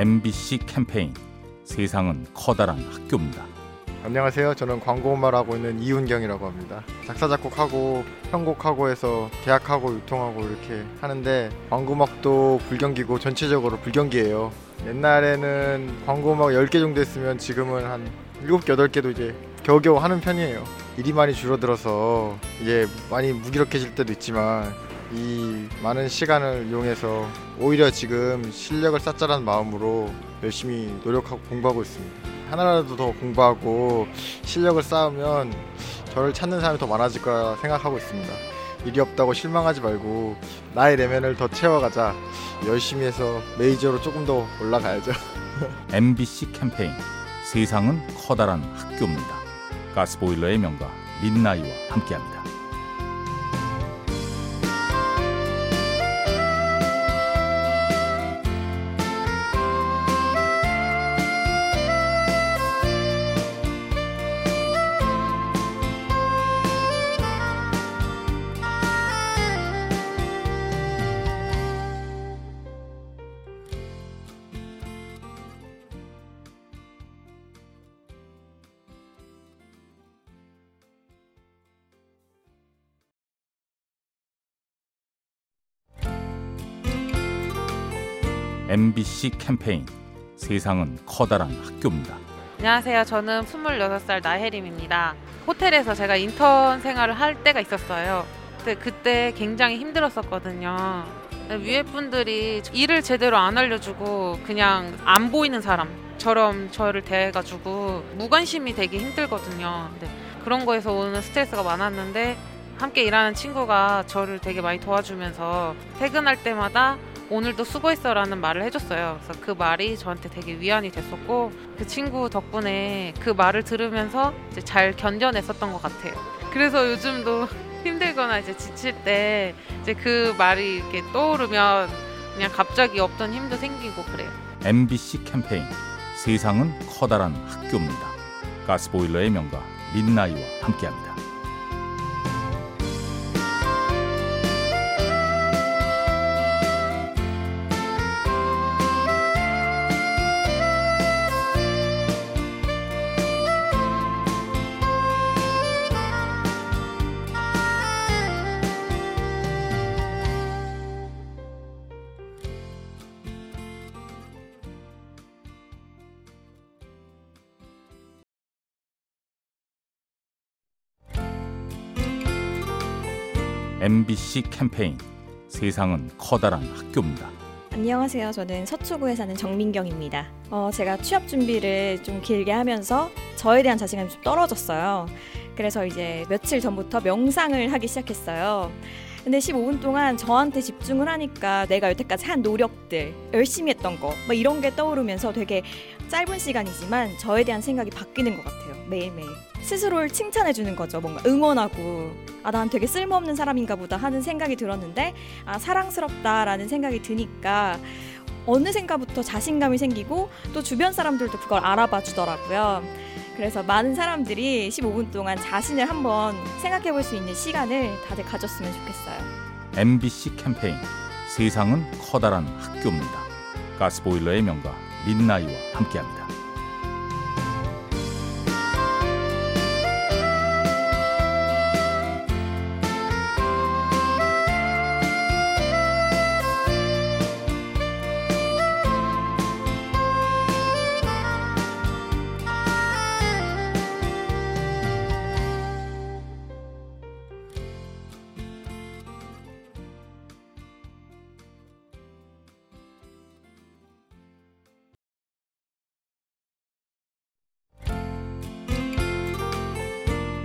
MBC 캠페인 세상은 커다란 학교입니다. 안녕하세요. 저는 광고음악을 하고 있는 이훈경이라고 합니다. 작사 작곡하고 편곡하고 해서 계약하고 유통하고 이렇게 하는데 광고음악도 불경기고 전체적으로 불경기예요. 옛날에는 광고음악 10개 정도 했으면 지금은 한 7개, 8개도 이제 겨우겨우 하는 편이에요. 일이 많이 줄어들어서 이게 많이 무기력해질 때도 있지만 이 많은 시간을 이용해서 오히려 지금 실력을 쌓자라는 마음으로 열심히 노력하고 공부하고 있습니다. 하나라도 더 공부하고 실력을 쌓으면 저를 찾는 사람이 더 많아질 거라 생각하고 있습니다. 일이 없다고 실망하지 말고 나의 내면을 더 채워가자. 열심히 해서 메이저로 조금 더 올라가야죠. MBC 캠페인 세상은 커다란 학교입니다. 가스보일러의 명가 민나이와 함께합니다. MBC 캠페인 세상은 커다란 학교입니다. 안녕하세요. 저는 26살 나혜림입니다. 호텔에서 제가 인턴 생활을 할 때가 있었어요. 근데 그때 굉장히 힘들었었거든요. 위에 분들이 일을 제대로 안 알려주고 그냥 안 보이는 사람처럼 저를 대해가지고 무관심이 되게 힘들거든요. 그런 거에서 오는 스트레스가 많았는데 함께 일하는 친구가 저를 되게 많이 도와주면서 퇴근할 때마다 오늘도 수고했어라는 말을 해줬어요. 그래서 그 말이 저한테 되게 위안이 됐었고 그 친구 덕분에 그 말을 들으면서 잘 견뎌냈었던 것 같아요. 그래서 요즘도 힘들거나 이제 지칠 때 이제 그 말이 이렇게 떠오르면 그냥 갑자기 없던 힘도 생기고 그래요. MBC 캠페인 세상은 커다란 학교입니다. 가스보일러의 명가 민나이와 함께합니다. MBC 캠페인 세상은 커다란 학교입니다. 안녕하세요. 저는 서초구에 사는 정민경입니다. 어, 제가 취업 준비를 좀 길게 하면서 저에 대한 자신감이 좀 떨어졌어요. 그래서 이제 며칠 전부터 명상을 하기 시작했어요. 근데 15분 동안 저한테 집중을 하니까 내가 여태까지 한 노력들, 열심히 했던 거, 뭐 이런 게 떠오르면서 되게 짧은 시간이지만 저에 대한 생각이 바뀌는 것 같아요. 매일매일. 스스로를 칭찬해 주는 거죠. 뭔가 응원하고 아, 난 되게 쓸모없는 사람인가 보다 하는 생각이 들었는데 아, 사랑스럽다라는 생각이 드니까 어느샌가부터 자신감이 생기고 또 주변 사람들도 그걸 알아봐 주더라고요. 그래서 많은 사람들이 15분 동안 자신을 한번 생각해 볼 수 있는 시간을 다들 가졌으면 좋겠어요. MBC 캠페인 세상은 커다란 학교입니다. 가스보일러의 명가 민나이와 함께합니다.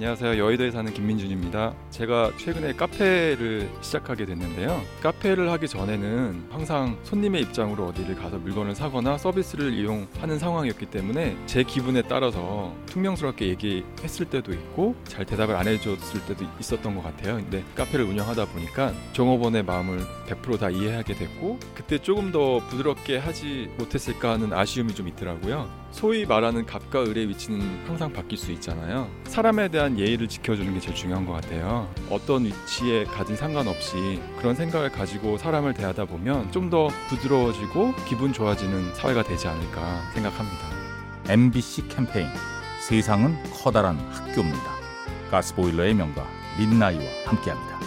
안녕하세요. 여의도에 사는 김민준입니다. 제가 최근에 카페를 시작하게 됐는데요. 카페를 하기 전에는 항상 손님의 입장으로 어디를 가서 물건을 사거나 서비스를 이용하는 상황이었기 때문에 제 기분에 따라서 퉁명스럽게 얘기했을 때도 있고 잘 대답을 안 해줬을 때도 있었던 것 같아요. 근데 카페를 운영하다 보니까 종업원의 마음을 100%다 이해하게 됐고 그때 조금 더 부드럽게 하지 못했을까 하는 아쉬움이 좀 있더라고요. 소위 말하는 갑과 을의 위치는 항상 바뀔 수 있잖아요. 사람에 대한 대한 예의를 지켜주는 게 제일 중요한 것 같아요. 어떤 위치에 가진 상관없이 그런 생각을 가지고 사람을 대하다 보면 좀 더 부드러워지고 기분 좋아지는 사회가 되지 않을까 생각합니다. MBC 캠페인 세상은 커다란 학교입니다. 가스보일러의 명가 민나이와 함께합니다.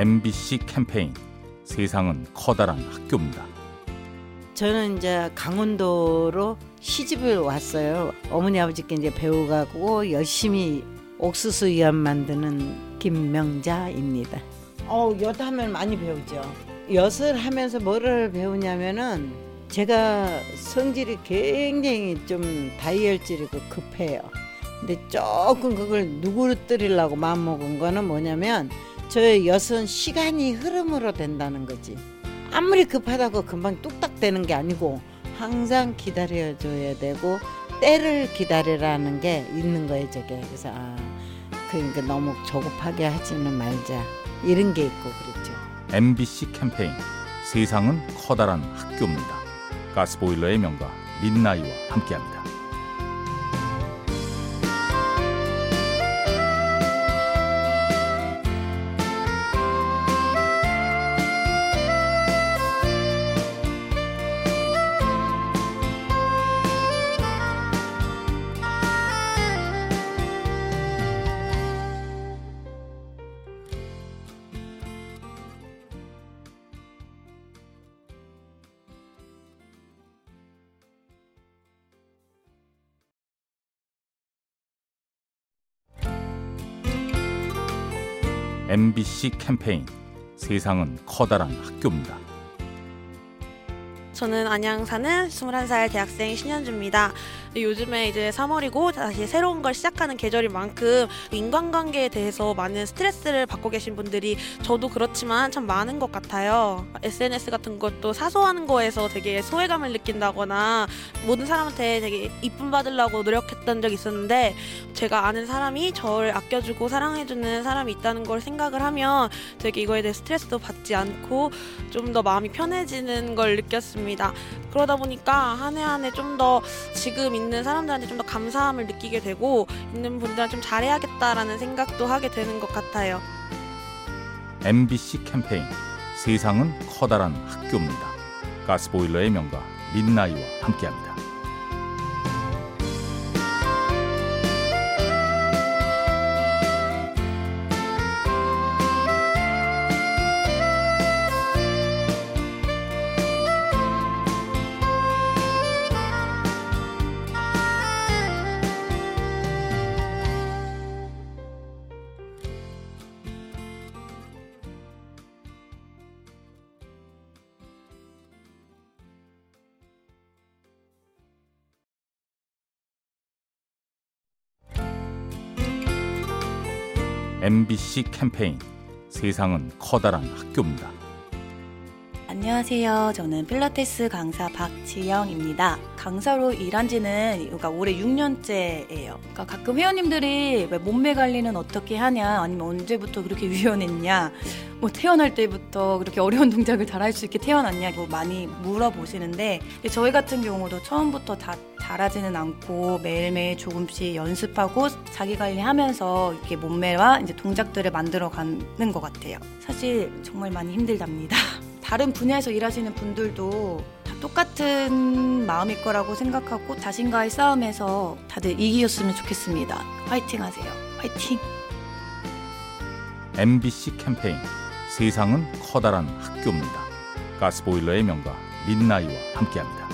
MBC 캠페인 세상은 커다란 학교입니다. 저는 이제 강원도로 시집을 왔어요. 어머니 아버지께 이제 배우가고 열심히 옥수수 연 만드는 김명자입니다. 어, 엿 하면 많이 배우죠. 엿을 하면서 뭐를 배우냐면은 제가 성질이 굉장히 좀 다이얼질이고 급해요. 근데 조금 그걸 누구르뜨리려고 마음먹은 거는 뭐냐면 저의 엿은 시간이 흐름으로 된다는 거지. 아무리 급하다고 금방 뚝딱 되는 게 아니고 항상 기다려줘야 되고 때를 기다리라는 게 있는 거예요 저게 그래서 아 그러니까 너무 조급하게 하지는 말자 이런 게 있고 그렇죠 MBC 캠페인 세상은 커다란 학교입니다. 가스보일러의 명가 민나이와 함께합니다. MBC 캠페인 세상은 커다란 학교입니다. 저는 안양 사는 21살 대학생 신현주입니다. 요즘에 이제 3월이고 다시 새로운 걸 시작하는 계절인 만큼 인간관계에 대해서 많은 스트레스를 받고 계신 분들이 저도 그렇지만 참 많은 것 같아요. SNS 같은 것도 사소한 거에서 되게 소외감을 느낀다거나 모든 사람한테 되게 이쁨 받으려고 노력했던 적이 있었는데 제가 아는 사람이 저를 아껴주고 사랑해주는 사람이 있다는 걸 생각을 하면 되게 이거에 대해 스트레스도 받지 않고 좀 더 마음이 편해지는 걸 느꼈습니다. 그러다 보니까 한 해 한 해 좀 더 지금 있는 사람들한테 좀 더 감사함을 느끼게 되고 있는 분들한테 좀 잘해야겠다라는 생각도 하게 되는 것 같아요. MBC 캠페인 세상은 커다란 학교입니다. 가스보일러의 명가 민나이와 함께합니다. MBC 캠페인 세상은 커다란 학교입니다. 안녕하세요. 저는 필라테스 강사 박지영입니다. 강사로 일한 지는 그러니까 올해 6년째예요. 그러니까 가끔 회원님들이 왜 몸매 관리는 어떻게 하냐, 아니면 언제부터 그렇게 유연했냐, 뭐 태어날 때부터 그렇게 어려운 동작을 잘 할 수 있게 태어났냐고 많이 물어보시는데 저희 같은 경우도 처음부터 다 잘하지는 않고 매일매일 조금씩 연습하고 자기 관리하면서 이렇게 몸매와 이제 동작들을 만들어 가는 것 같아요. 사실 정말 많이 힘들답니다. 다른 분야에서 일하시는 분들도 다 똑같은 마음일 거라고 생각하고 자신과의 싸움에서 다들 이기셨으면 좋겠습니다. 화이팅 하세요. 화이팅! MBC 캠페인 세상은 커다란 학교입니다. 가스보일러의 명가 민나이와 함께합니다.